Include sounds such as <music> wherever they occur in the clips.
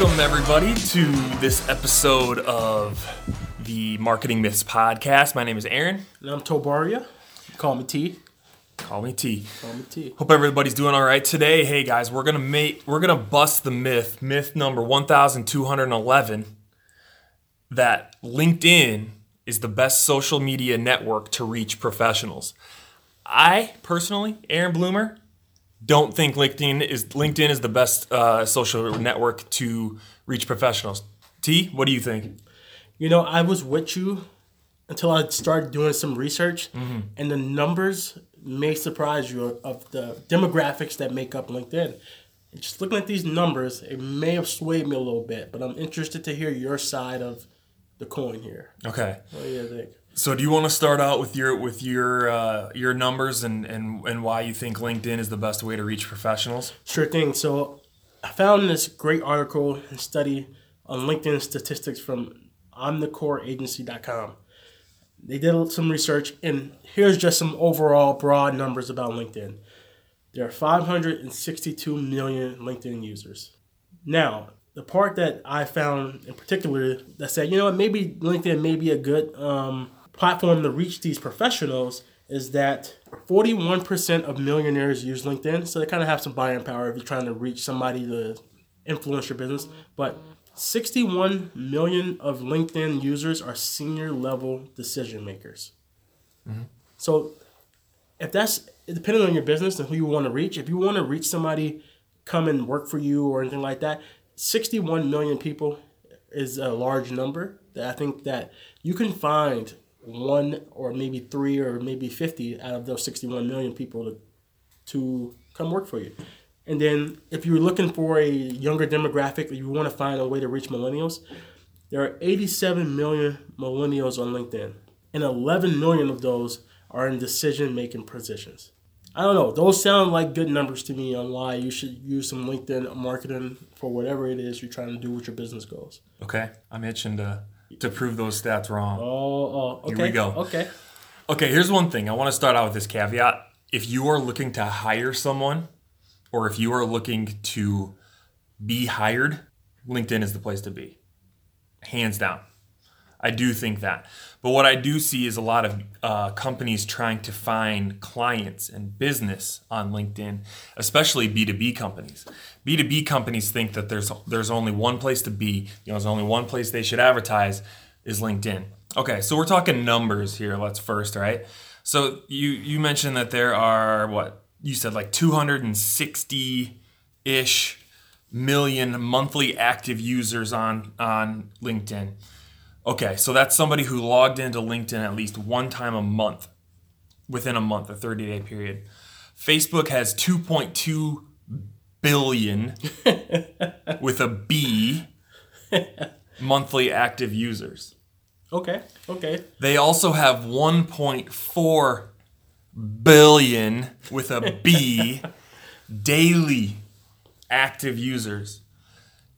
Welcome, everybody, to this episode of the Marketing Myths podcast. My name is Aaron. And I'm Tobaria. Call me T. Call me T. Call me T. Hope everybody's doing all right today. Hey guys, we're gonna make we're gonna bust the myth, myth number one thousand two hundred eleven, that LinkedIn is the best social media network to reach professionals. I personally, Aaron Bloomer, don't think LinkedIn is LinkedIn is the best uh, social network to reach professionals. T, what do you think? You know, I was with you until I started doing some research, and the numbers may surprise you of the demographics that make up LinkedIn. Just looking at these numbers, it may have swayed me a little bit, but I'm interested to hear your side of the coin here. Okay. What do you think? So do you want to start out with your with your uh, your numbers and, and and why you think LinkedIn is the best way to reach professionals? Sure thing. So I found this great article and study on LinkedIn statistics from omnicoreagency.com. They did some research, and here's just some overall broad numbers about LinkedIn. There are 562 million LinkedIn users. Now, the part that I found in particular that said, you know what, maybe LinkedIn may be a good um, platform to reach these professionals is that 41% of millionaires use LinkedIn. So they kind of have some buying power if you're trying to reach somebody to influence your business. But 61 million of LinkedIn users are senior level decision makers. Mm-hmm. So if that's depending on your business and who you want to reach, if you want to reach somebody come and work for you or anything like that, 61 million people is a large number that I think that you can find one or maybe three or maybe 50 out of those 61 million people to, to come work for you. And then if you're looking for a younger demographic, you want to find a way to reach millennials, there are 87 million millennials on LinkedIn, and 11 million of those are in decision making positions. I don't know. Those sound like good numbers to me on why you should use some LinkedIn marketing for whatever it is you're trying to do with your business goals. Okay, I mentioned to to prove those stats wrong. Oh, oh okay. Here we go. Okay. Okay, here's one thing. I want to start out with this caveat. If you are looking to hire someone or if you are looking to be hired, LinkedIn is the place to be. Hands down. I do think that. But what I do see is a lot of uh, companies trying to find clients and business on LinkedIn, especially B2B companies. B2B companies think that there's there's only one place to be, you know, there's only one place they should advertise is LinkedIn. Okay, so we're talking numbers here. Let's first, right? So you you mentioned that there are what you said like 260 ish million monthly active users on on LinkedIn. Okay, so that's somebody who logged into LinkedIn at least one time a month within a month, a 30 day period. Facebook has 2.2 billion <laughs> with a B monthly active users. Okay. Okay. They also have 1.4 billion with a B <laughs> daily active users.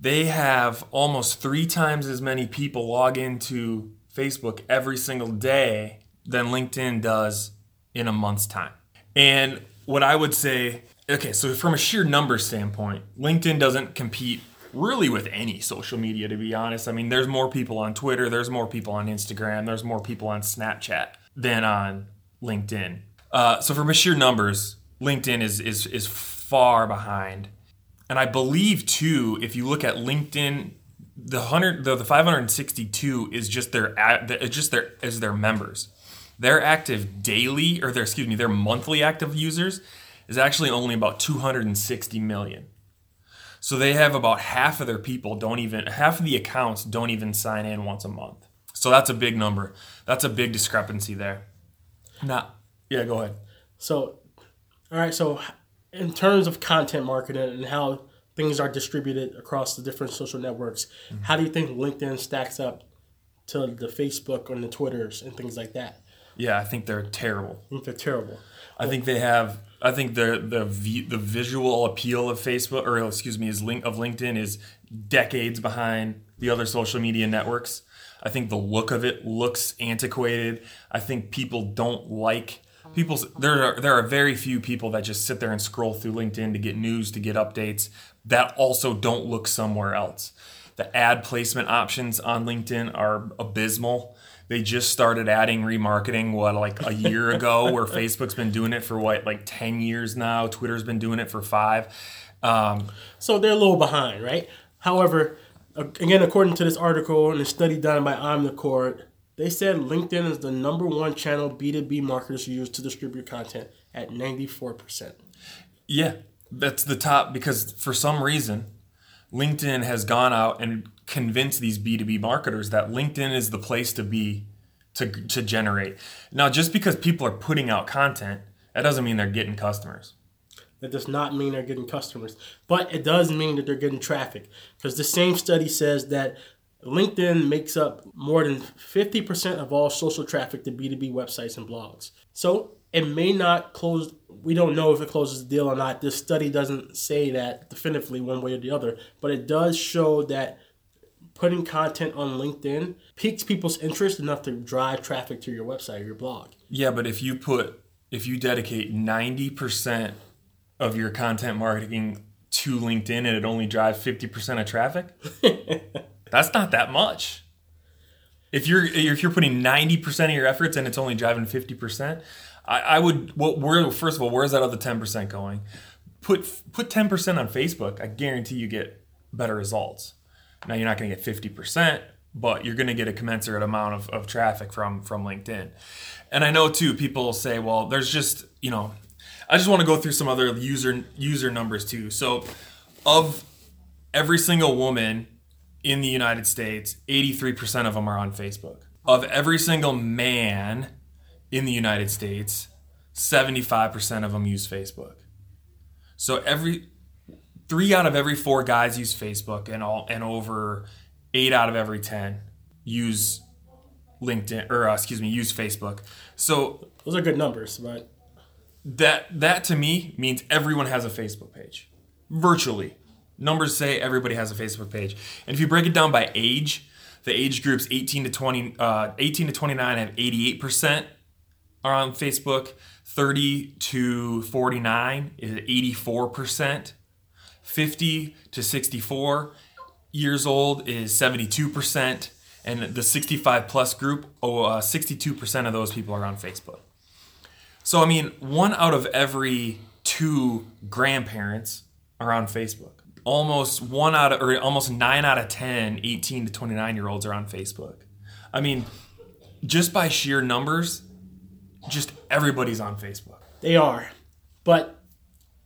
They have almost three times as many people log into Facebook every single day than LinkedIn does in a month's time. And what I would say, okay, so from a sheer number standpoint, LinkedIn doesn't compete really with any social media, to be honest. I mean, there's more people on Twitter, there's more people on Instagram, there's more people on Snapchat than on LinkedIn. Uh, so from a sheer numbers, LinkedIn is is is far behind. And I believe too, if you look at LinkedIn, the hundred the, the 562 is just their just their is their members. Their active daily or their excuse me, their monthly active users is actually only about 260 million. So they have about half of their people don't even half of the accounts don't even sign in once a month. So that's a big number. That's a big discrepancy there. Not yeah, go ahead. So, all right. So, in terms of content marketing and how things are distributed across the different social networks, how do you think LinkedIn stacks up to the Facebook and the Twitters and things like that? Yeah, I think they're terrible. I think they're terrible. I think they have. I think the the the visual appeal of Facebook or excuse me is link of LinkedIn is decades behind the other social media networks. I think the look of it looks antiquated. I think people don't like People, there are there are very few people that just sit there and scroll through LinkedIn to get news, to get updates that also don't look somewhere else. The ad placement options on LinkedIn are abysmal. They just started adding remarketing what like a year <laughs> ago, where Facebook's been doing it for what like ten years now. Twitter's been doing it for five. Um, So they're a little behind, right? However, again, according to this article and a study done by Omnicore, they said LinkedIn is the number one channel B2B marketers use to distribute content at 94%. Yeah, that's the top because for some reason, LinkedIn has gone out and convinced these B2B marketers that LinkedIn is the place to be to, to generate. Now, just because people are putting out content, that doesn't mean they're getting customers. That does not mean they're getting customers, but it does mean that they're getting traffic. Because the same study says that LinkedIn makes up more than 50% of all social traffic to B2B websites and blogs. So it may not close, we don't know if it closes the deal or not. This study doesn't say that definitively one way or the other, but it does show that putting content on LinkedIn piques people's interest enough to drive traffic to your website or your blog. Yeah, but if you put if you dedicate 90% of your content marketing to LinkedIn and it only drives 50% of traffic, <laughs> that's not that much. If you're if you're putting 90% of your efforts and it's only driving 50%, I, I would well where first of all, where's that other 10% going? Put put 10% on Facebook. I guarantee you get better results. Now you're not going to get 50%, but you're going to get a commensurate amount of, of traffic from from LinkedIn. And I know too people say, well, there's just, you know, I just want to go through some other user user numbers too. So of every single woman in the United States, 83% of them are on Facebook. Of every single man in the United States, 75% of them use Facebook. So every three out of every four guys use Facebook, and all and over eight out of every ten use LinkedIn or uh, excuse me use Facebook. So Those are good numbers, but that that to me means everyone has a Facebook page, virtually. Numbers say everybody has a Facebook page, and if you break it down by age, the age groups 18 to 20, uh, 18 to 29 have 88 percent are on Facebook. 30 to 49 is 84 percent. 50 to 64 years old is 72%, and the 65 plus group, oh, uh, 62% of those people are on Facebook. So, I mean, one out of every two grandparents are on Facebook. Almost one out of, or almost nine out of 10 18 to 29 year olds are on Facebook. I mean, just by sheer numbers, just everybody's on Facebook. They are. But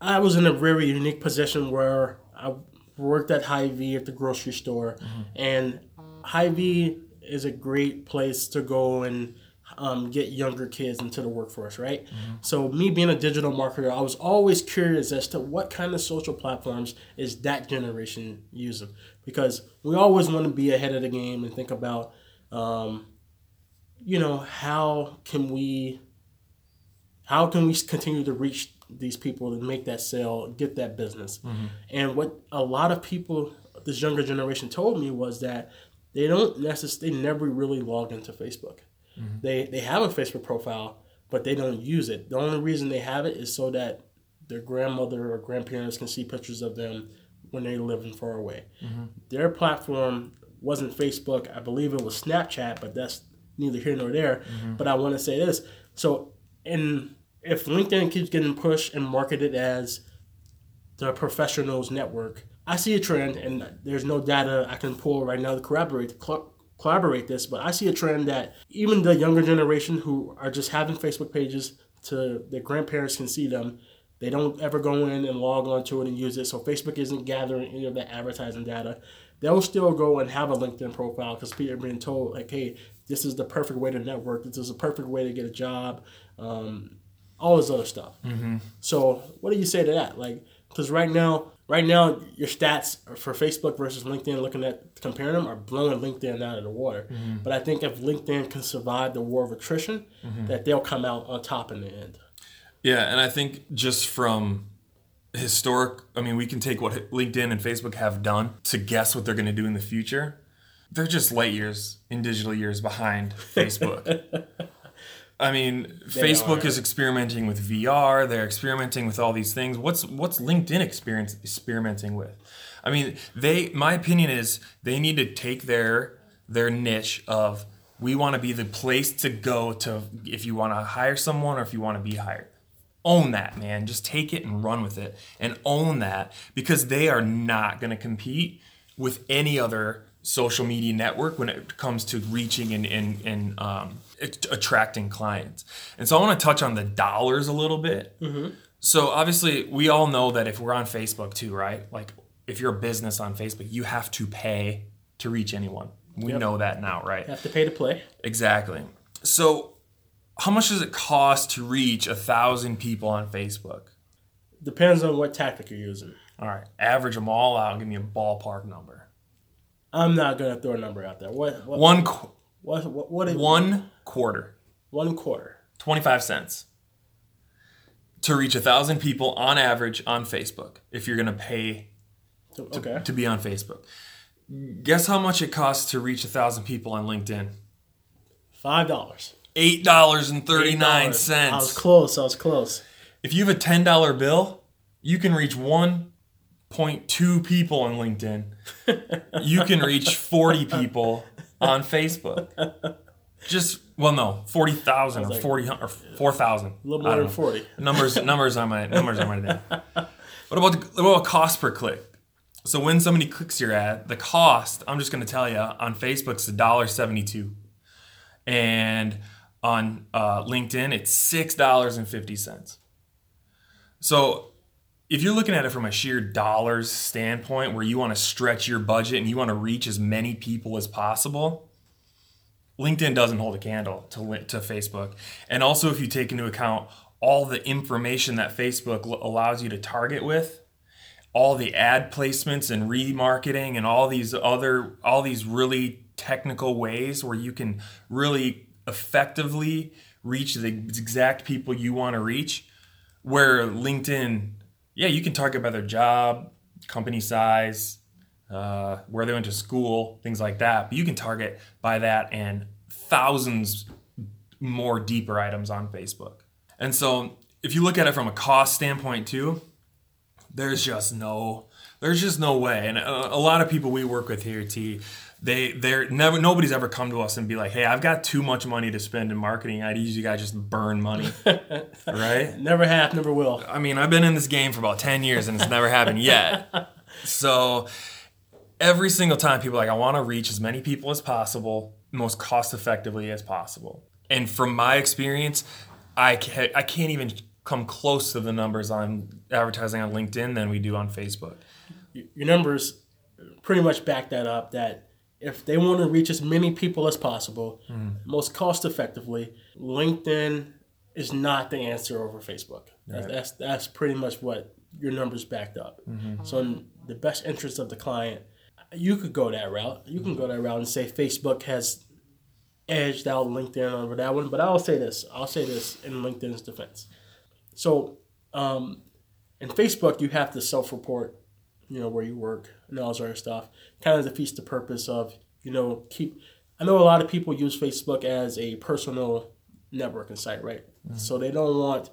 I was in a very unique position where I worked at Hy-Vee at the grocery store, mm-hmm. and Hy-Vee is a great place to go and um, get younger kids into the workforce, right? So me being a digital marketer, I was always curious as to what kind of social platforms is that generation using, because we always want to be ahead of the game and think about, um, you know, how can we how can we continue to reach these people and make that sale, get that business? And what a lot of people, this younger generation, told me was that they don't necessarily, they never really log into Facebook. Mm-hmm. They they have a Facebook profile, but they don't use it. The only reason they have it is so that their grandmother or grandparents can see pictures of them when they're living far away. Mm-hmm. Their platform wasn't Facebook. I believe it was Snapchat, but that's neither here nor there. Mm-hmm. But I want to say this. So, in if LinkedIn keeps getting pushed and marketed as the professionals network, I see a trend, and there's no data I can pull right now to corroborate cl- collaborate this, but I see a trend that even the younger generation who are just having Facebook pages to their grandparents can see them. They don't ever go in and log onto it and use it, so Facebook isn't gathering any of that advertising data. They'll still go and have a LinkedIn profile because people are being told like, "Hey, this is the perfect way to network. This is a perfect way to get a job." Um, all this other stuff. So, what do you say to that? Like, because right now, right now, your stats for Facebook versus LinkedIn, looking at comparing them, are blowing LinkedIn out of the water. Mm-hmm. But I think if LinkedIn can survive the war of attrition, mm-hmm. that they'll come out on top in the end. Yeah, and I think just from historic, I mean, we can take what LinkedIn and Facebook have done to guess what they're going to do in the future. They're just light years in digital years behind <laughs> Facebook. I mean, They Facebook are. is experimenting with VR. They're experimenting with all these things. What's what's LinkedIn experience experimenting with? I mean, they. My opinion is they need to take their their niche of we want to be the place to go to if you want to hire someone or if you want to be hired. Own that, man. Just take it and run with it and own that because they are not going to compete with any other social media network when it comes to reaching and, and, and um, attracting clients. And so I want to touch on the dollars a little bit. So obviously, we all know that if we're on Facebook too, right? Like if you're a business on Facebook, you have to pay to reach anyone. We Yep. know that now, right? You have to pay to play. Exactly. So, how much does it cost to reach a thousand people on Facebook? Depends on what tactic you're using. All right, average them all out. Give me a ballpark number. I'm not gonna throw a number out there. What what One qu- what what, what is one quarter, one quarter? twenty five cents, to reach a thousand people on average on Facebook. If you're gonna pay Okay. to be on Facebook, guess how much it costs to reach a thousand people on LinkedIn? Five dollars. Eight dollars and thirty nine cents. I was close. I was close. If you have a ten dollar bill, you can reach one point two people on LinkedIn. <laughs> you can reach forty people on Facebook. Just well, no, forty thousand or like- forty or four thousand. A little more than forty. <laughs> Numbers, numbers on my numbers on my day. What about the, what about cost per click? So when somebody clicks your ad, the cost I'm just going to tell you on Facebook's a dollar seventy two, and on uh, LinkedIn it's six dollars and fifty cents. So if you're looking at it from a sheer dollars standpoint, where you want to stretch your budget and you want to reach as many people as possible, LinkedIn doesn't hold a candle to to Facebook. And also, if you take into account all the information that Facebook allows you to target with, all the ad placements and remarketing and all these other all these really technical ways where you can really effectively reach the exact people you want to reach where linkedin yeah you can target by their job company size uh, where they went to school things like that. But you can target by that and thousands more deeper items on facebook. And so if you look at it from a cost standpoint too there's just no there's just no way. And a, a lot of people we work with here T they they're never nobody's ever come to us and be like hey I've got too much money to spend in marketing I need you guys just burn money <laughs> right Never have, never will. I mean I've been in this game for about 10 years and it's never happened yet <laughs> so every single time people are like I want to reach as many people as possible most cost effectively as possible and from my experience I can't, I can't even come close to the numbers on advertising on LinkedIn than we do on Facebook. Your numbers pretty much back that up. That if they want to reach as many people as possible, most cost effectively, LinkedIn is not the answer over Facebook. That's, that's that's pretty much what your numbers backed up. So in the best interest of the client, you could go that route. You can go that route and say Facebook has edged out LinkedIn over that one. But I'll say this. I'll say this in LinkedIn's defense. So um, in Facebook, you have to self-report, you know, where you work and all sort of stuff. Kind of defeats the purpose of, you know, keep. I know a lot of people use Facebook as a personal networking site, right? So they don't want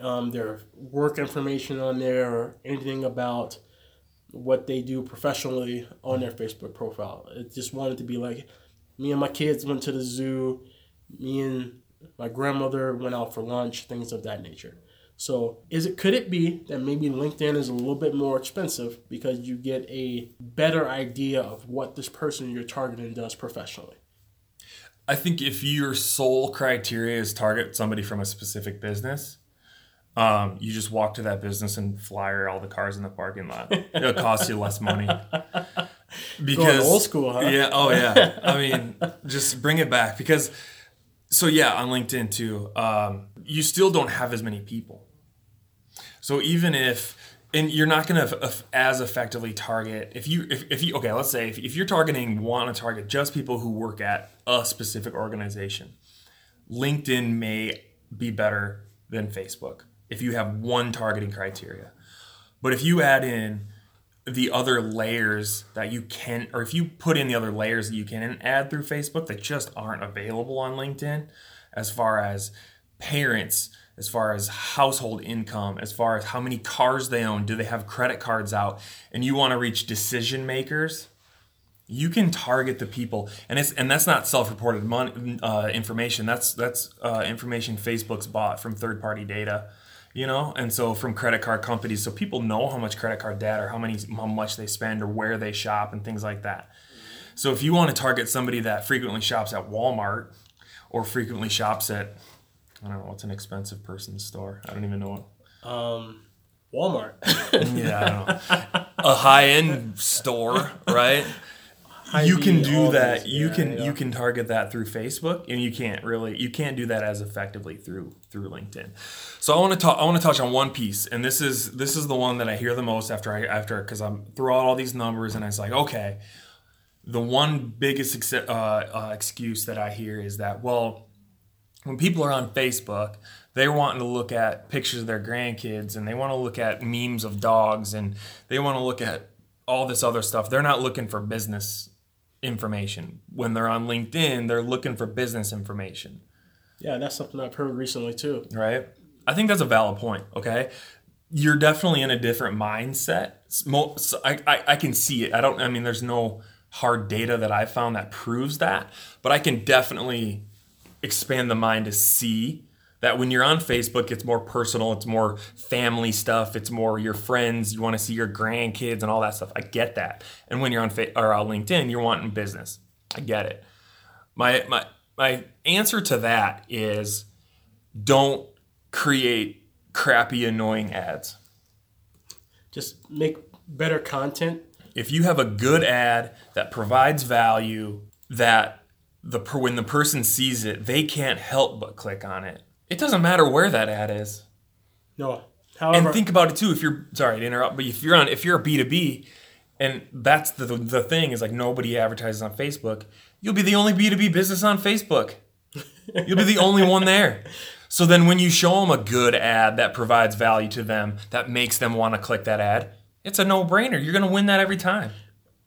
um, their work information on there or anything about what they do professionally on their Facebook profile. It just wanted to be like, me and my kids went to the zoo, me and my grandmother went out for lunch, things of that nature. So, is it could it be that maybe LinkedIn is a little bit more expensive because you get a better idea of what this person you're targeting does professionally? I think if your sole criteria is target somebody from a specific business, um, you just walk to that business and flyer all the cars in the parking lot. <laughs> It'll cost you less money. Because old school, huh? Yeah. Oh yeah. I <laughs> mean, just bring it back because. So yeah, on LinkedIn too, um, you still don't have as many people. So even if and you're not going to as effectively target if you if, if you okay let's say if, if you're targeting want to target just people who work at a specific organization linkedin may be better than facebook if you have one targeting criteria. But if you add in the other layers that you can or if you put in the other layers that you can add through facebook that just aren't available on linkedin as far as parents, as far as household income, as far as how many cars they own, do they have credit cards out, and you want to reach decision makers, you can target the people, and it's and that's not self-reported money, uh, information. That's that's uh, information Facebook's bought from third-party data, you know, and so from credit card companies, so people know how much credit card debt or how many how much they spend or where they shop and things like that. So if you want to target somebody that frequently shops at Walmart or frequently shops at I don't know what's an expensive person's store. I don't even know what. Um, Walmart. <laughs> Yeah, I don't know. <laughs> a high end store, right? you can do that. these, You yeah, can yeah. you can target that through Facebook, and you can't really you can't do that as effectively through through LinkedIn. So I want to talk. I want to touch on one piece, and this is this is the one that I hear the most after I after because I'm through all these numbers, and I was like, okay. The one biggest ex- uh, uh, excuse that I hear is that well, when people are on Facebook, they're wanting to look at pictures of their grandkids and they want to look at memes of dogs and they want to look at all this other stuff. They're not looking for business information. When they're on LinkedIn, they're looking for business information, yeah, that's something I've heard recently too. right? I think that's a valid point, okay? You're definitely in a different mindset. I, I, I can see it. I don't, I mean, there's no hard data that I found that proves that, but I can definitely expand the mind to see that when you're on Facebook, it's more personal, it's more family stuff, it's more your friends, you want to see your grandkids and all that stuff. I get that. And when you're on Fa- or on LinkedIn, you're wanting business. I get it. My my my answer to that is don't create crappy annoying ads. Just make better content. if you have a good ad that provides value that the per- when the person sees it they can't help but click on it. It doesn't matter where that ad is. No. However, and think about it too if you're sorry to interrupt but if you're on if you're a b2b and that's the the thing is like nobody advertises on facebook you'll be the only b2b business on facebook. You'll be the only one there. So then when you show them a good ad that provides value to them that makes them want to click that ad it's a no-brainer. You're going to win that every time.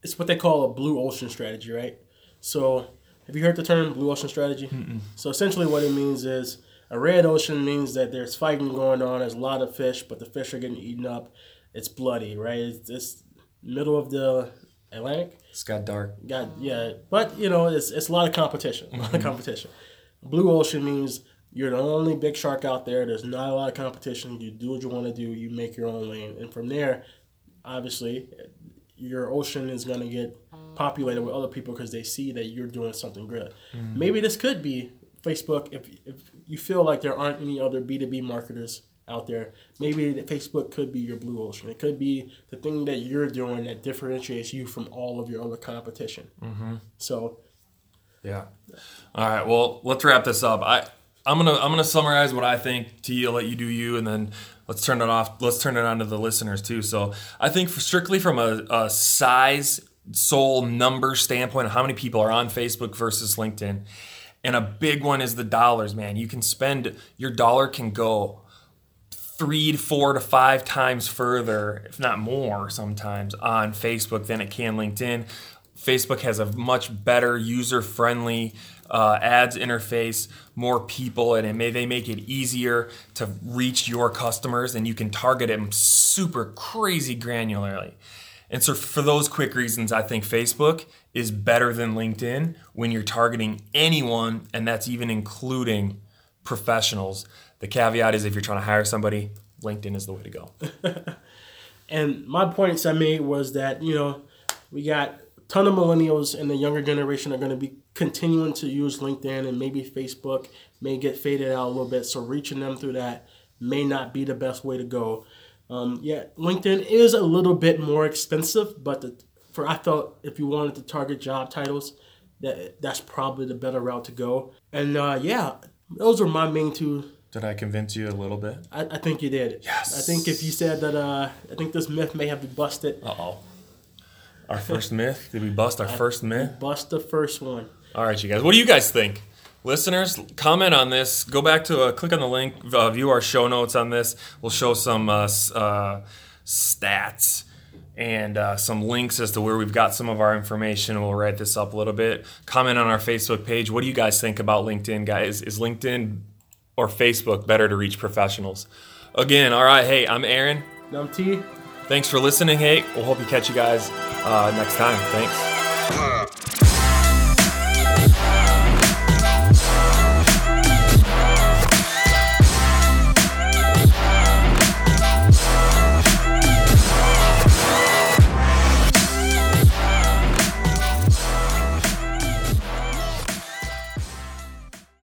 It's what they call a blue ocean strategy, right? So, have you heard the term blue ocean strategy? So, essentially, what it means is a red ocean means that there's fighting going on, there's a lot of fish, but the fish are getting eaten up. It's bloody, right? It's, it's middle of the Atlantic. it's got dark Got yeah, but you know, it's it's a lot of competition. A lot of mm-hmm. competition. Blue ocean means you're the only big shark out there. There's not a lot of competition. You do what you want to do. You make your own lane, and from there, obviously, your ocean is gonna get populated with other people because they see that you're doing something good. Maybe this could be Facebook. If if you feel like there aren't any other B two B marketers out there, maybe Facebook could be your blue ocean. It could be the thing that you're doing that differentiates you from all of your other competition. Mm-hmm. So Yeah. All right. Well, let's wrap this up. I I'm gonna I'm gonna summarize what I think to you. Let you do you, and then let's turn it off. Let's turn it on to the listeners too. So I think for strictly from a, a size, soul number standpoint, how many people are on Facebook versus LinkedIn, and a big one is the dollars. Man, you can spend your dollar can go three to four to five times further, if not more, sometimes on Facebook than it can LinkedIn. Facebook has a much better user friendly uh, ads interface, more people, and it may, they make it easier to reach your customers, and you can target them super crazy granularly. And so, for those quick reasons, I think Facebook is better than LinkedIn when you're targeting anyone, and that's even including professionals. The caveat is if you're trying to hire somebody, LinkedIn is the way to go. <laughs> And my points I made was that you know we got a ton of millennials and the younger generation are going to be continuing to use LinkedIn and maybe Facebook may get faded out a little bit. So reaching them through that may not be the best way to go. Um, yeah, LinkedIn is a little bit more expensive, but the, for I felt if you wanted to target job titles, that that's probably the better route to go. And uh, yeah, those are my main two Did I convince you a little bit? I, I think you did. Yes. I think if you said that, uh, I think this myth may have been busted. Uh oh. Our first myth? Did we bust our <laughs> first myth? Bust the first one. All right, you guys. What do you guys think? Listeners, comment on this. Go back to uh, click on the link, uh, view our show notes on this. We'll show some uh, uh, stats and uh, some links as to where we've got some of our information. We'll write this up a little bit. Comment on our Facebook page. What do you guys think about LinkedIn, guys? Is LinkedIn or Facebook better to reach professionals? Again, all right. Hey, I'm Aaron. Num T. Thanks for listening. Hey, we'll hope you catch you guys uh, next time. Thanks.